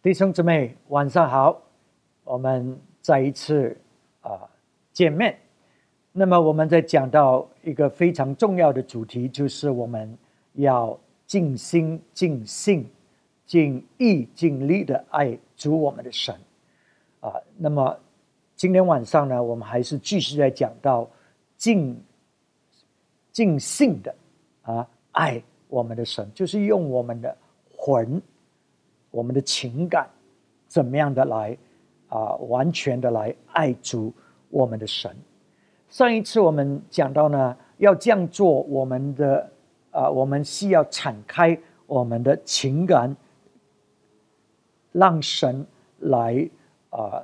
弟兄姊妹，晚上好！我们再一次啊见面。那么我们在讲到一个非常重要的主题，就是我们要尽心、尽性、尽意、尽力的爱主我们的神啊。那么今天晚上呢，我们还是继续在讲到尽尽性的啊爱我们的神，就是用我们的魂。我们的情感怎么样的来啊？完全的来爱主我们的神。上一次我们讲到呢，要这样做，我们的啊，我们需要敞开我们的情感，让神来啊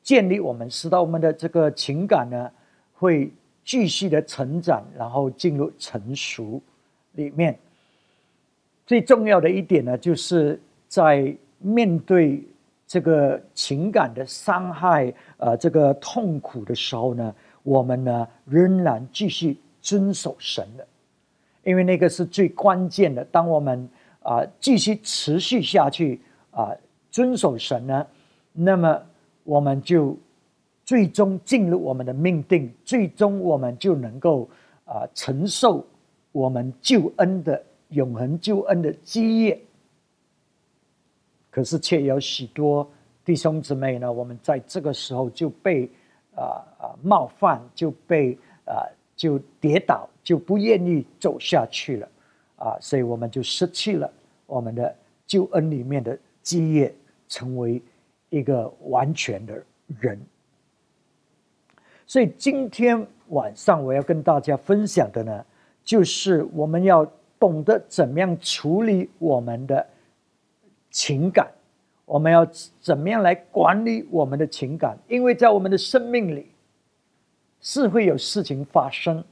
建立我们，使到我们的这个情感呢会继续的成长，然后进入成熟里面。最重要的一点呢，就是。在面对这个情感的伤害、呃，这个痛苦的时候呢，我们呢仍然继续遵守神的，因为那个是最关键的。当我们啊继续持续下去啊遵守神呢，那么我们就最终进入我们的命定，最终我们就能够啊承受我们救恩的永恒救恩的基业。可是，却有许多弟兄姊妹呢，我们在这个时候就被啊啊冒犯，就被啊就跌倒，就不愿意走下去了啊，所以我们就失去了我们的救恩里面的基业，成为一个完全的人。所以今天晚上我要跟大家分享的呢，就是我们要懂得怎么样处理我们的。情感，我们要怎么样来管理我们的情感？因为在我们的生命里，是会有事情发生，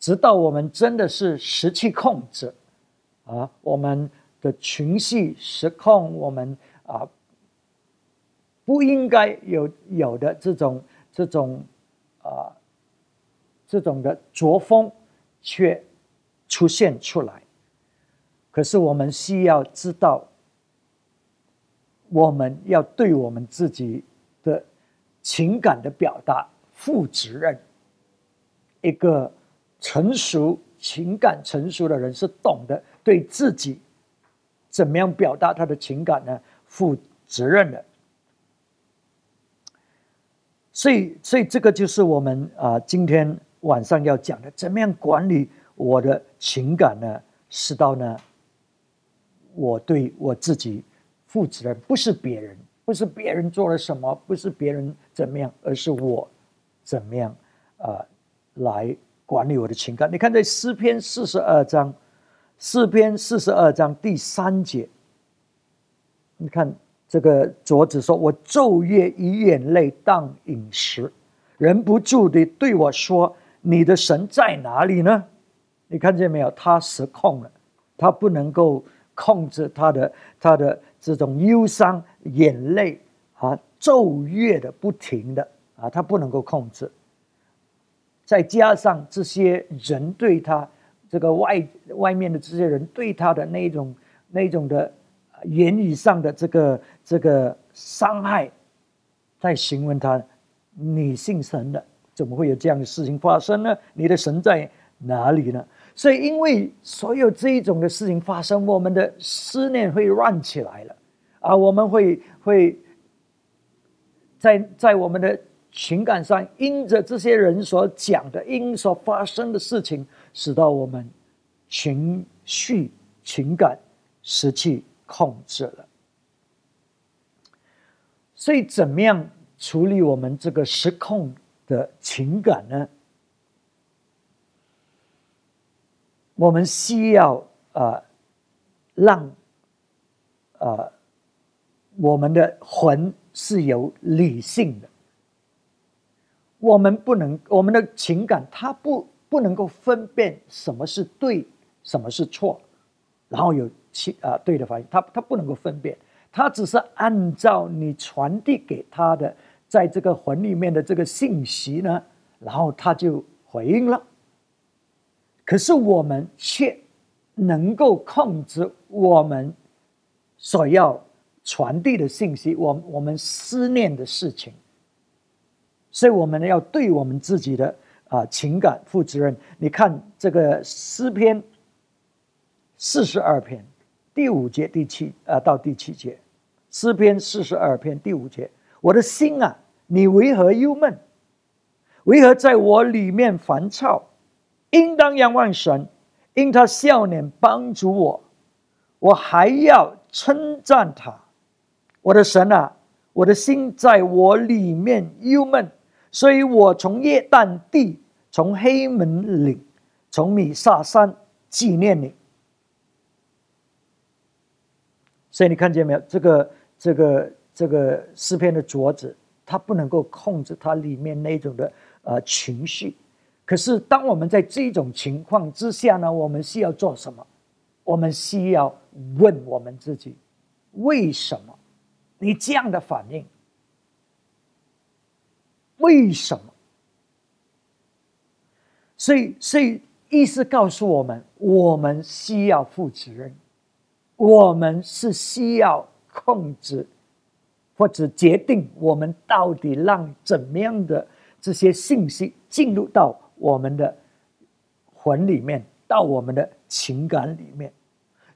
直到我们真的是失去控制，啊，我们的情绪失控，我们啊不应该有有的这种这种啊这种的作风，却出现出来。可是我们需要知道。我们要对我们自己的情感的表达负责任。一个成熟、情感成熟的人是懂得对自己怎么样表达他的情感呢？负责任的。所以，所以这个就是我们啊，今天晚上要讲的，怎么样管理我的情感呢？是到呢，我对我自己。负责任不是别人，不是别人做了什么，不是别人怎么样，而是我怎么样啊来管理我的情感。你看，在诗篇四十二章，诗篇四十二章第三节，你看这个桌子说：“我昼夜以眼泪当饮食，忍不住的对我说：‘你的神在哪里呢？’你看见没有？他失控了，他不能够控制他的他的。”这种忧伤、眼泪啊，昼夜的不停的啊，他不能够控制。再加上这些人对他这个外外面的这些人对他的那种那种的言语上的这个这个伤害，在询问他：你信神的，怎么会有这样的事情发生呢？你的神在哪里呢？所以，因为所有这一种的事情发生，我们的思念会乱起来了啊！我们会会在在我们的情感上，因着这些人所讲的，因所发生的事情，使到我们情绪情感失去控制了。所以，怎么样处理我们这个失控的情感呢？我们需要啊，让啊，我们的魂是有理性的。我们不能，我们的情感它不不能够分辨什么是对，什么是错，然后有其啊对的反应，它它不能够分辨，它只是按照你传递给他的，在这个魂里面的这个信息呢，然后他就回应了。可是我们却能够控制我们所要传递的信息，我我们思念的事情，所以我们要对我们自己的啊情感负责任。你看这个诗篇四十二篇第五节第七啊到第七节，诗篇四十二篇第五节，我的心啊，你为何忧闷？为何在我里面烦躁？应当仰望神，因他笑脸帮助我，我还要称赞他。我的神啊，我的心在我里面忧闷，所以我从耶旦地，从黑门岭，从米萨山纪念你。所以你看见没有？这个这个这个诗篇的镯子，它不能够控制它里面那种的。呃，情绪。可是，当我们在这种情况之下呢，我们需要做什么？我们需要问我们自己：为什么你这样的反应？为什么？所以，所以意思告诉我们：我们需要负责任，我们是需要控制或者决定我们到底让怎么样的。这些信息进入到我们的魂里面，到我们的情感里面。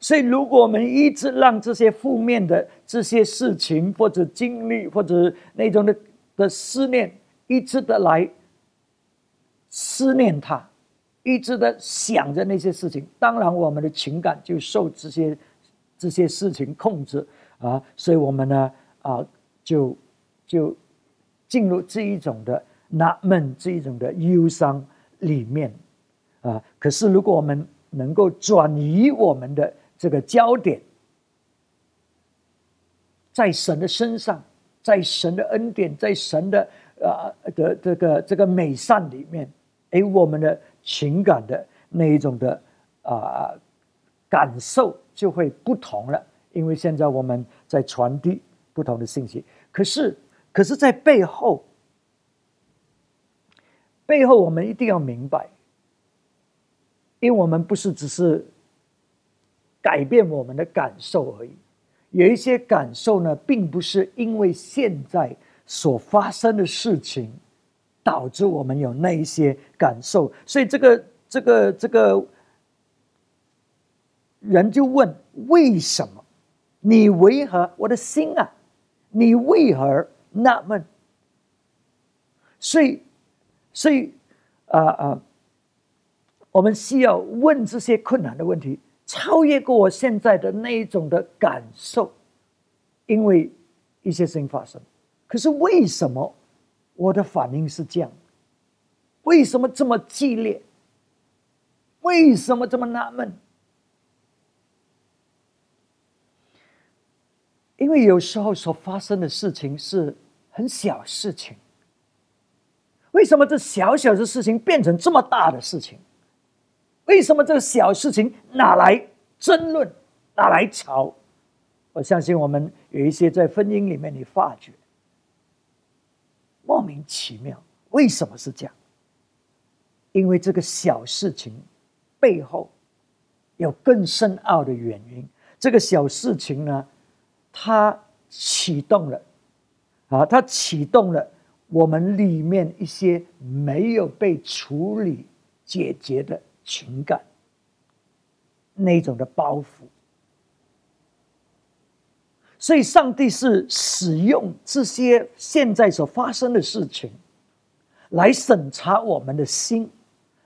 所以，如果我们一直让这些负面的这些事情，或者经历，或者那种的的思念，一直的来思念他，一直的想着那些事情，当然我们的情感就受这些这些事情控制啊。所以，我们呢啊，就就进入这一种的。纳闷这一种的忧伤里面，啊，可是如果我们能够转移我们的这个焦点，在神的身上，在神的恩典，在神的啊的这个这个美善里面，哎，我们的情感的那一种的啊感受就会不同了，因为现在我们在传递不同的信息，可是，可是在背后。背后，我们一定要明白，因为我们不是只是改变我们的感受而已。有一些感受呢，并不是因为现在所发生的事情导致我们有那一些感受。所以，这个、这个、这个人就问：为什么？你为何我的心啊？你为何纳闷？所以。所以，啊啊，我们需要问这些困难的问题，超越过我现在的那一种的感受，因为一些事情发生。可是为什么我的反应是这样？为什么这么激烈？为什么这么纳闷？因为有时候所发生的事情是很小事情。为什么这小小的事情变成这么大的事情？为什么这个小事情拿来争论、拿来吵？我相信我们有一些在婚姻里面，你发觉莫名其妙，为什么是这样？因为这个小事情背后有更深奥的原因。这个小事情呢，它启动了，啊，它启动了。我们里面一些没有被处理、解决的情感，那种的包袱，所以上帝是使用这些现在所发生的事情，来审查我们的心，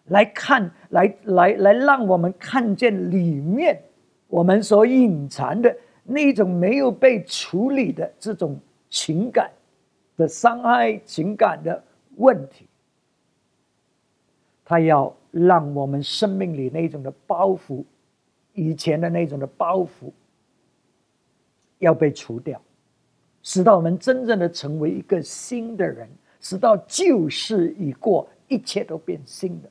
来看，来来来，让我们看见里面我们所隐藏的那种没有被处理的这种情感。的伤害情感的问题，他要让我们生命里那种的包袱，以前的那种的包袱，要被除掉，使到我们真正的成为一个新的人，使到旧事已过，一切都变新的。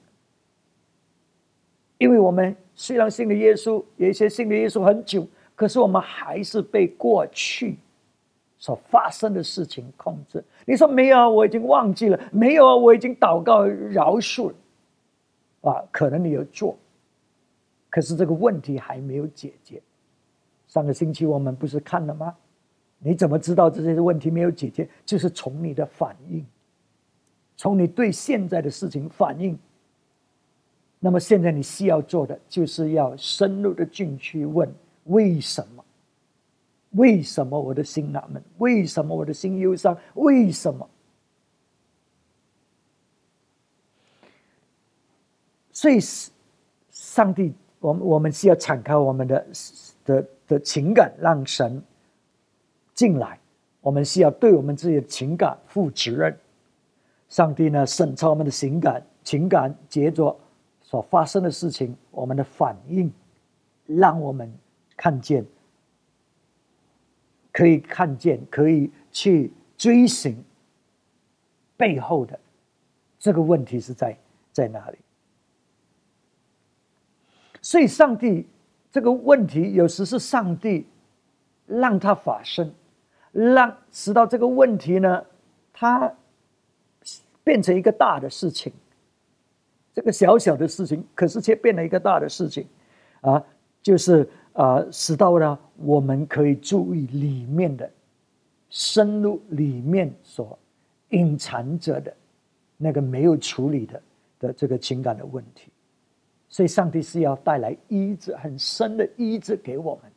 因为我们虽然信了耶稣，有一些信了耶稣很久，可是我们还是被过去。所发生的事情控制，你说没有啊？我已经忘记了，没有啊？我已经祷告饶恕了，啊，可能你有做，可是这个问题还没有解决。上个星期我们不是看了吗？你怎么知道这些问题没有解决？就是从你的反应，从你对现在的事情反应。那么现在你需要做的，就是要深入的进去问：为什么？为什么我的心纳闷？为什么我的心忧伤？为什么？所以，上帝，我们我们需要敞开我们的的的情感，让神进来。我们需要对我们自己的情感负责任。上帝呢，审查我们的情感，情感接着所发生的事情，我们的反应，让我们看见，可以看见，可以去追寻背后的这个问题是在在哪里。所以，上帝这个问题有时是上帝让它发生，让使到这个问题呢，它变成一个大的事情。这个小小的事情，可是却变了一个大的事情，啊，就是啊，使到呢，我们可以注意里面的深入里面所隐藏着的那个没有处理的的这个情感的问题。所以，上帝是要带来医治，很深的医治给我们，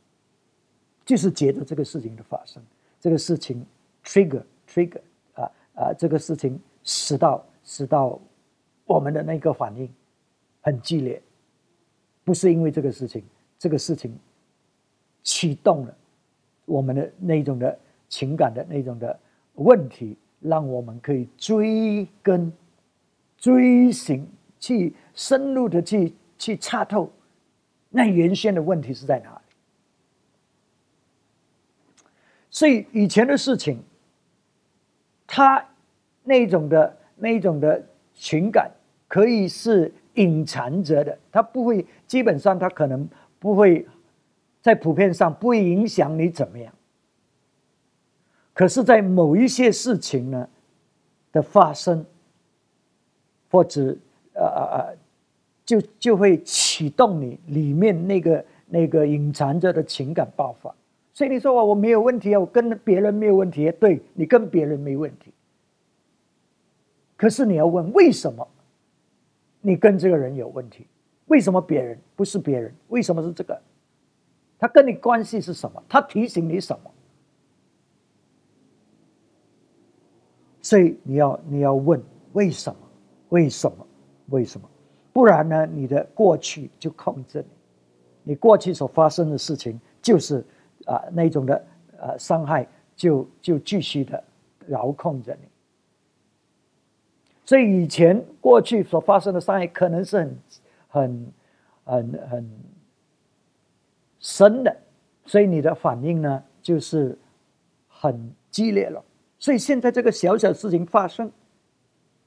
就是觉得这个事情的发生，这个事情 trigger trigger 啊啊，这个事情使到使到我们的那个反应很激烈，不是因为这个事情，这个事情启动了我们的那种的情感的那种的问题，让我们可以追根追寻，去深入的去。去查透，那原先的问题是在哪里？所以以前的事情，他那种的那种的情感可以是隐藏着的，他不会，基本上他可能不会在普遍上不会影响你怎么样。可是，在某一些事情呢的发生，或者呃呃呃。就就会启动你里面那个那个隐藏着的情感爆发，所以你说我我没有问题啊，我跟别人没有问题，对你跟别人没问题。可是你要问为什么你跟这个人有问题？为什么别人不是别人？为什么是这个？他跟你关系是什么？他提醒你什么？所以你要你要问为什么？为什么？为什么？不然呢？你的过去就控制你，你过去所发生的事情就是啊那种的呃伤害，就就继续的遥控着你。所以以前过去所发生的伤害可能是很很很很深的，所以你的反应呢就是很激烈了。所以现在这个小小事情发生，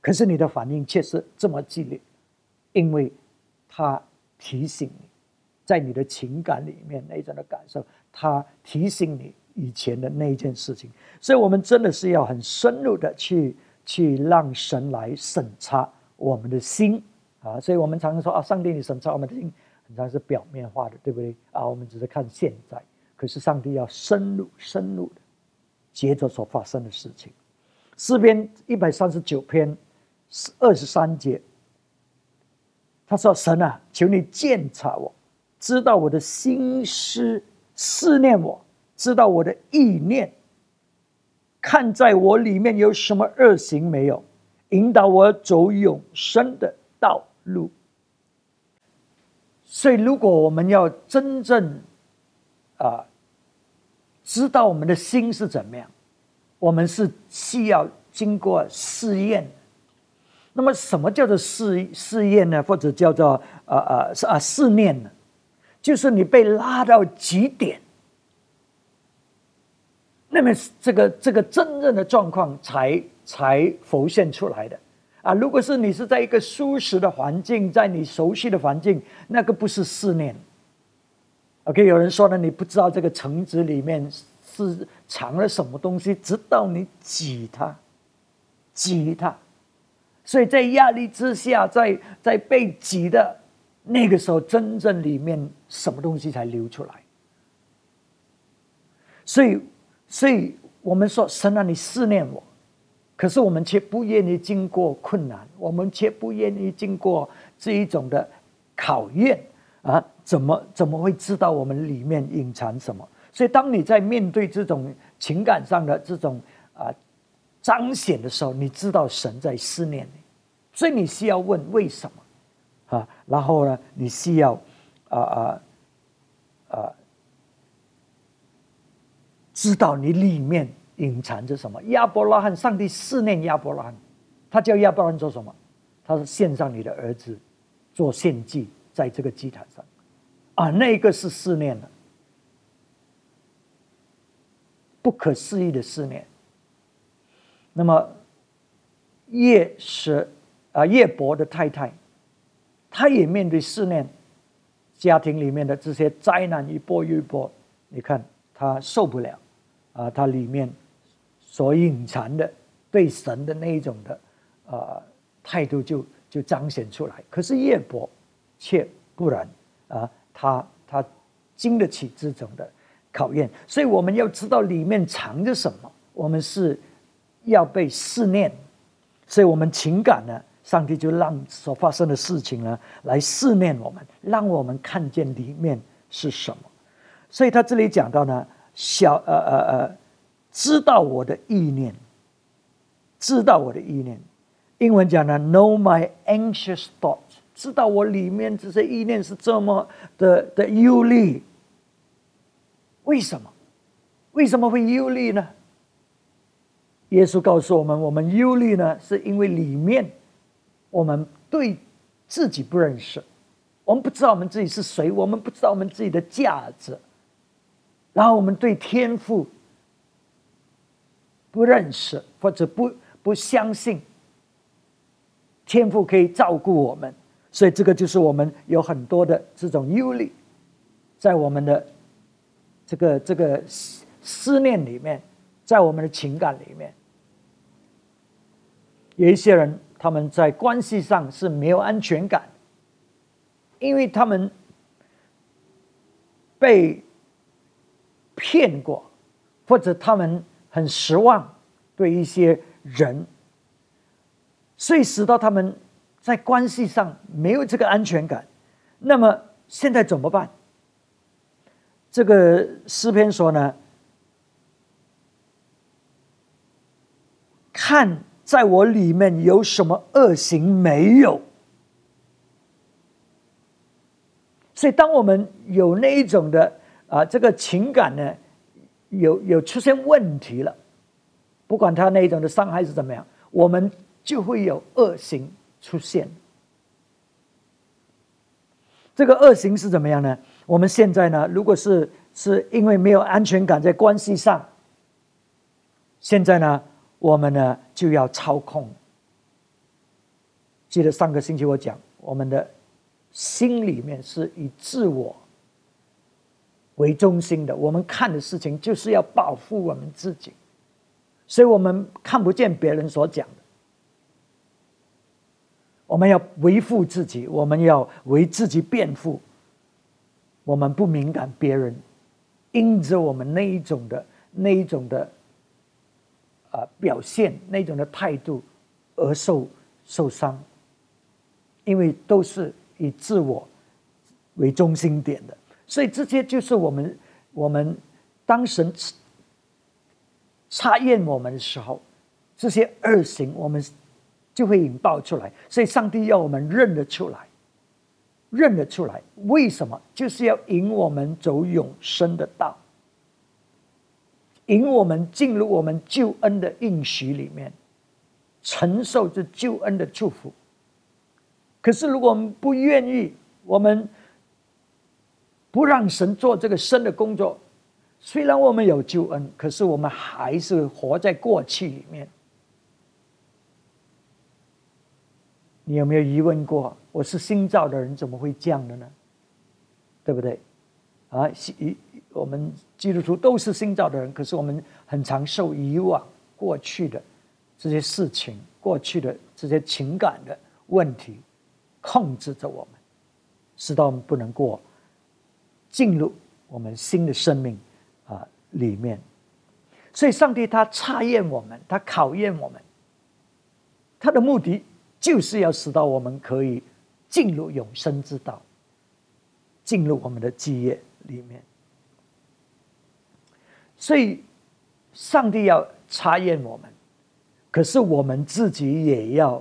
可是你的反应却是这么激烈。因为，他提醒你，在你的情感里面那种的感受，他提醒你以前的那一件事情，所以我们真的是要很深入的去去让神来审查我们的心啊！所以我们常常说啊，上帝你审查我们的心，很常是表面化的，对不对啊？我们只是看现在，可是上帝要深入深入的，接着所发生的事情。诗篇一百三十九篇二十三节。他说：“神啊，求你鉴察我，知道我的心思，思念我，知道我的意念，看在我里面有什么恶行没有，引导我走永生的道路。所以，如果我们要真正啊，知道我们的心是怎么样，我们是需要经过试验。”那么，什么叫做试试验呢？或者叫做呃呃啊试炼呢？就是你被拉到极点，那么这个这个真正的状况才才浮现出来的啊！如果是你是在一个舒适的环境，在你熟悉的环境，那个不是试炼。OK，有人说呢，你不知道这个橙子里面是藏了什么东西，直到你挤它，挤它。所以在压力之下，在在被挤的那个时候，真正里面什么东西才流出来？所以所以我们说神啊，你试炼我，可是我们却不愿意经过困难，我们却不愿意经过这一种的考验啊，怎么怎么会知道我们里面隐藏什么？所以当你在面对这种情感上的这种啊彰显的时候，你知道神在思念你，所以你需要问为什么啊？然后呢，你需要啊啊啊。知道你里面隐藏着什么？亚伯拉罕，上帝试炼亚伯拉罕，他叫亚伯拉罕做什么？他是献上你的儿子做献祭，在这个祭坛上，啊，那个是试炼的，不可思议的试炼。那么叶是啊，叶伯的太太，她也面对试炼，家庭里面的这些灾难一波又一波，你看她受不了。啊，她里面所隐藏的对神的那一种的啊态度就就彰显出来。可是叶伯却不然啊，他他经得起这种的考验。所以我们要知道里面藏着什么，我们是要被试炼。所以我们情感呢，上帝就让所发生的事情呢来试炼我们，让我们看见里面是什么。所以他这里讲到呢。小呃呃呃，知道我的意念，知道我的意念。英文讲呢，know my anxious thoughts，知道我里面这些意念是这么的的忧虑。为什么？为什么会忧虑呢？耶稣告诉我们，我们忧虑呢，是因为里面我们对自己不认识，我们不知道我们自己是谁，我们不知道我们自己的价值。然后我们对天赋不认识，或者不不相信天赋可以照顾我们，所以这个就是我们有很多的这种忧虑，在我们的这个这个思念里面，在我们的情感里面，有一些人他们在关系上是没有安全感，因为他们被。骗过，或者他们很失望，对一些人，所以使到他们在关系上没有这个安全感。那么现在怎么办？这个诗篇说呢，看在我里面有什么恶行没有。所以当我们有那一种的。啊，这个情感呢，有有出现问题了，不管他那一种的伤害是怎么样，我们就会有恶行出现。这个恶行是怎么样呢？我们现在呢，如果是是因为没有安全感在关系上，现在呢，我们呢就要操控。记得上个星期我讲，我们的心里面是以自我。为中心的，我们看的事情就是要保护我们自己，所以我们看不见别人所讲的。我们要维护自己，我们要为自己辩护。我们不敏感别人，因着我们那一种的那一种的啊表现，那种的态度而受受伤，因为都是以自我为中心点的。所以这些就是我们，我们当神查验我们的时候，这些恶行我们就会引爆出来。所以上帝要我们认得出来，认得出来。为什么？就是要引我们走永生的道，引我们进入我们救恩的应许里面，承受这救恩的祝福。可是如果我们不愿意，我们。不让神做这个生的工作，虽然我们有救恩，可是我们还是活在过去里面。你有没有疑问过？我是新造的人，怎么会这样的呢？对不对？啊，一我们基督徒都是新造的人，可是我们很常受以往过去的这些事情、过去的这些情感的问题控制着我们，使到我们不能过。进入我们新的生命啊里面，所以上帝他查验我们，他考验我们，他的目的就是要使到我们可以进入永生之道，进入我们的基业里面。所以，上帝要查验我们，可是我们自己也要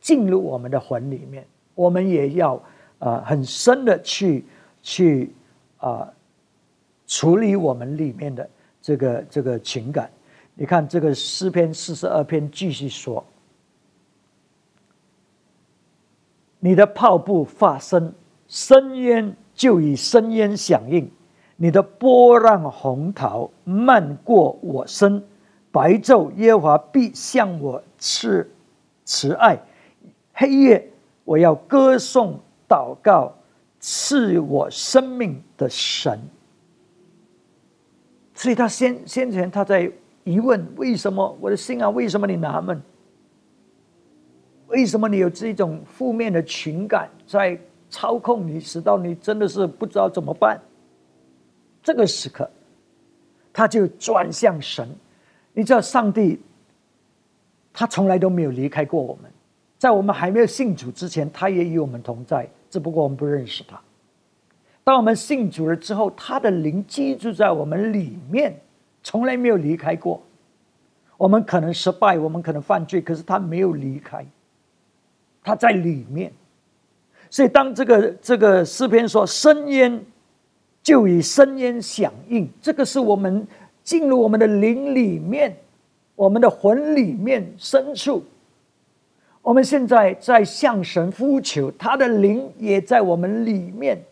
进入我们的魂里面，我们也要啊很深的去去啊处理我们里面的这个这个情感。你看这个诗篇四十二篇继续说：“你的炮步发声，深渊就以深渊响应。”你的波浪洪涛漫过我身，白昼耶华必向我赐慈爱，黑夜我要歌颂祷告赐我生命的神。所以他先先前他在疑问：为什么我的心啊？为什么你纳闷？为什么你有这种负面的情感在操控你，使到你真的是不知道怎么办？这个时刻，他就转向神。你知道，上帝他从来都没有离开过我们，在我们还没有信主之前，他也与我们同在，只不过我们不认识他。当我们信主了之后，他的灵居住在我们里面，从来没有离开过。我们可能失败，我们可能犯罪，可是他没有离开，他在里面。所以，当这个这个诗篇说“深渊”。就以声音响应，这个是我们进入我们的灵里面，我们的魂里面深处。我们现在在向神呼求，他的灵也在我们里面，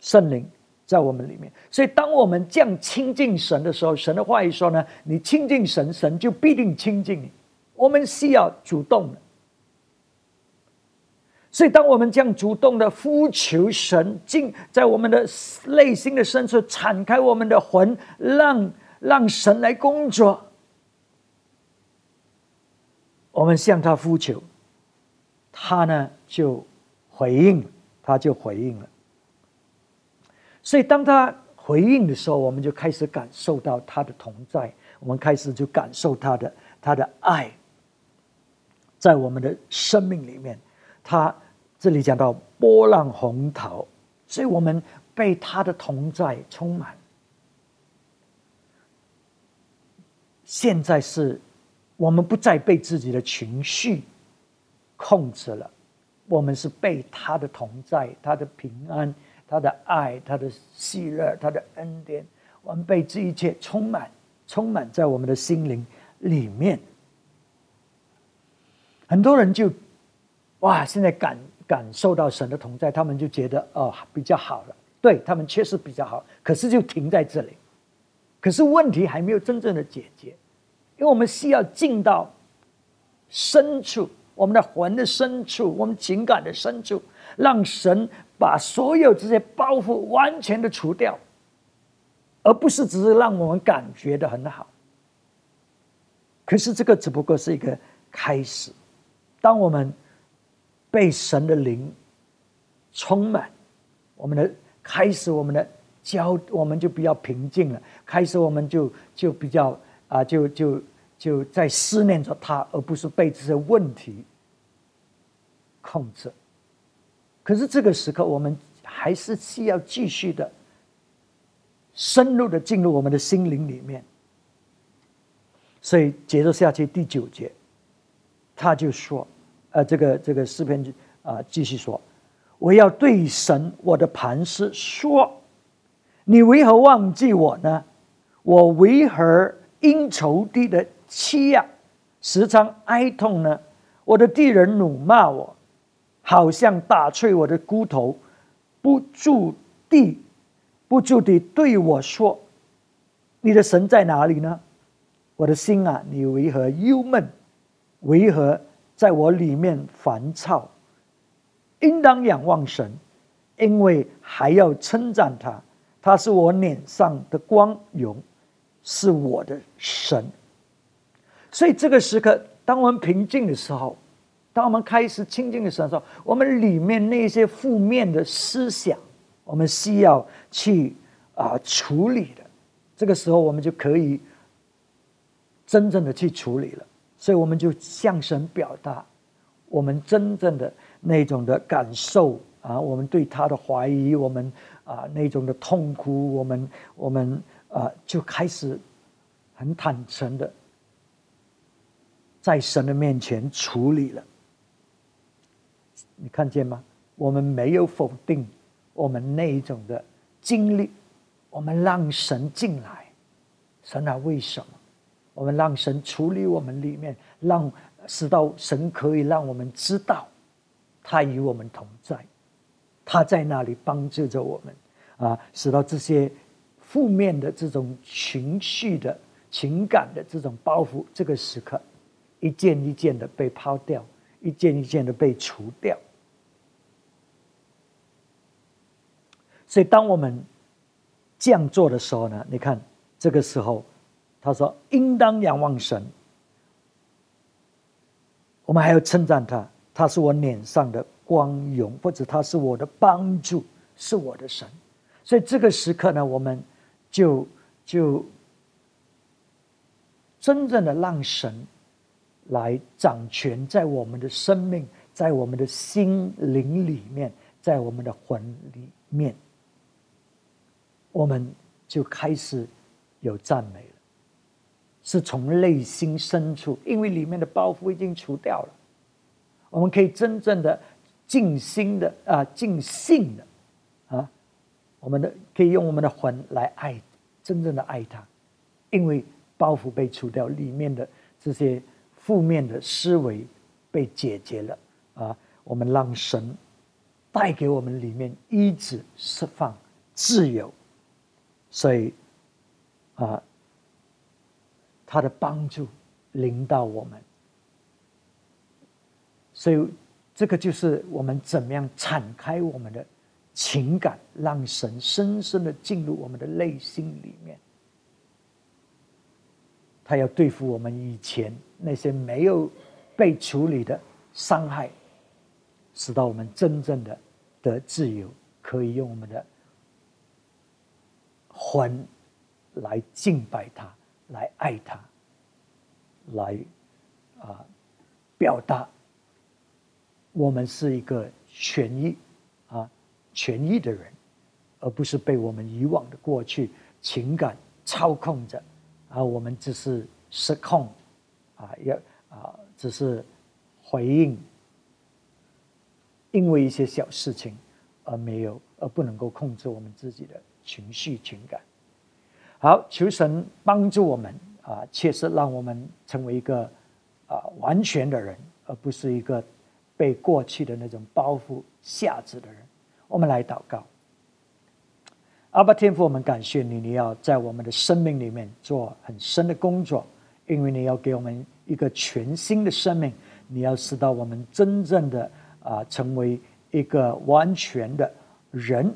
圣灵在我们里面。所以，当我们这样亲近神的时候，神的话语说呢：“你亲近神，神就必定亲近你。”我们需要主动的。所以，当我们这样主动的呼求神，进在我们的内心的深处，敞开我们的魂，让让神来工作，我们向他呼求，他呢就回应，他就回应了。所以，当他回应的时候，我们就开始感受到他的同在，我们开始就感受他的他的爱，在我们的生命里面，他。这里讲到波浪红桃，所以我们被他的同在充满。现在是我们不再被自己的情绪控制了，我们是被他的同在、他的平安、他的爱、他的喜乐、他的恩典，我们被这一切充满，充满在我们的心灵里面。很多人就哇，现在感。感受到神的同在，他们就觉得哦比较好了。对他们确实比较好，可是就停在这里。可是问题还没有真正的解决，因为我们需要进到深处，我们的魂的深处，我们情感的深处，让神把所有这些包袱完全的除掉，而不是只是让我们感觉的很好。可是这个只不过是一个开始，当我们。被神的灵充满，我们的开始，我们的交，我们就比较平静了。开始，我们就就比较啊，就就就在思念着他，而不是被这些问题控制。可是这个时刻，我们还是需要继续的深入的进入我们的心灵里面。所以接着下去第九节，他就说。呃，这个这个诗篇啊，继续说：“我要对神我的磐石说，你为何忘记我呢？我为何因仇敌的欺压，时常哀痛呢？我的敌人辱骂我，好像打碎我的骨头，不住地不住地对我说：你的神在哪里呢？我的心啊，你为何忧闷？为何？”在我里面烦躁，应当仰望神，因为还要称赞他，他是我脸上的光荣，是我的神。所以这个时刻，当我们平静的时候，当我们开始清静的时候，我们里面那些负面的思想，我们需要去啊处理的。这个时候，我们就可以真正的去处理了。所以，我们就向神表达我们真正的那种的感受啊，我们对他的怀疑，我们啊那种的痛苦，我们我们啊就开始很坦诚的在神的面前处理了。你看见吗？我们没有否定我们那一种的经历，我们让神进来。神啊，为什么？我们让神处理我们里面，让使到神可以让我们知道，他与我们同在，他在那里帮助着我们啊，使到这些负面的这种情绪的情感的这种包袱，这个时刻一件一件的被抛掉，一件一件的被除掉。所以，当我们这样做的时候呢，你看这个时候，他说：“应当仰望神。”我们还要称赞他，他是我脸上的光荣，或者他是我的帮助，是我的神。所以这个时刻呢，我们就就真正的让神来掌权在我们的生命，在我们的心灵里面，在我们的魂里面。我们就开始有赞美了，是从内心深处，因为里面的包袱已经除掉了，我们可以真正的尽心的啊，尽兴的啊，我们的可以用我们的魂来爱，真正的爱他，因为包袱被除掉，里面的这些负面的思维被解决了啊，我们让神带给我们里面一直、释放、自由。所以，啊，他的帮助领导我们，所以这个就是我们怎么样敞开我们的情感，让神深深的进入我们的内心里面。他要对付我们以前那些没有被处理的伤害，使到我们真正的得自由，可以用我们的。魂来敬拜他，来爱他，来啊表达我们是一个权益权益的人，而不是被我们以往的过去情感操控着，啊，我们只是失控啊，要啊只是回应，因为一些小事情而没有而不能够控制我们自己的。情绪情感，好，求神帮助我们啊，切实让我们成为一个啊完全的人，而不是一个被过去的那种包袱吓制的人。我们来祷告，阿爸天父，我们感谢你，你要在我们的生命里面做很深的工作，因为你要给我们一个全新的生命，你要使到我们真正的啊成为一个完全的人。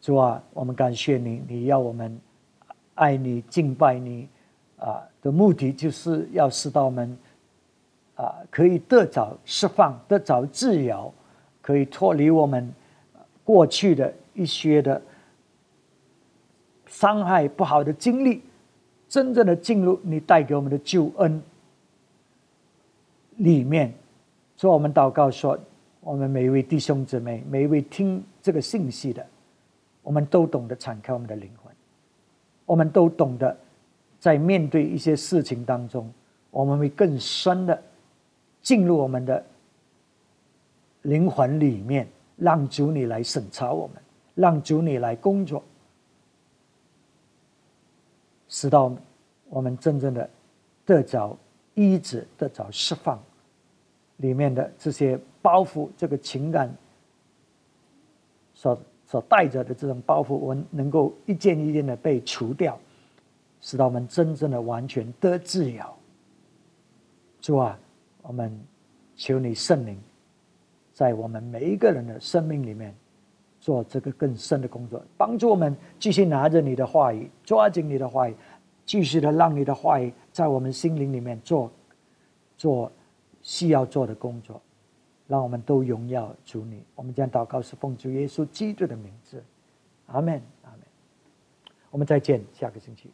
主啊，我们感谢你，你要我们爱你、敬拜你啊的目的，就是要使到我们啊可以得着释放、得着自由，可以脱离我们过去的一些的伤害、不好的经历，真正的进入你带给我们的救恩里面。所以，我们祷告说，我们每一位弟兄姊妹，每一位听这个信息的。我们都懂得敞开我们的灵魂，我们都懂得在面对一些事情当中，我们会更深的进入我们的灵魂里面，让主你来审查我们，让主你来工作，使到我们真正的得着医治、得着释放里面的这些包袱，这个情感所。所带着的这种包袱，我们能够一件一件的被除掉，使到我们真正的完全得自由。主啊，我们求你圣灵，在我们每一个人的生命里面做这个更深的工作，帮助我们继续拿着你的话语，抓紧你的话语，继续的让你的话语在我们心灵里面做做需要做的工作。让我们都荣耀主你。我们将祷告是奉主耶稣基督的名字，阿门，阿门。我们再见，下个星期。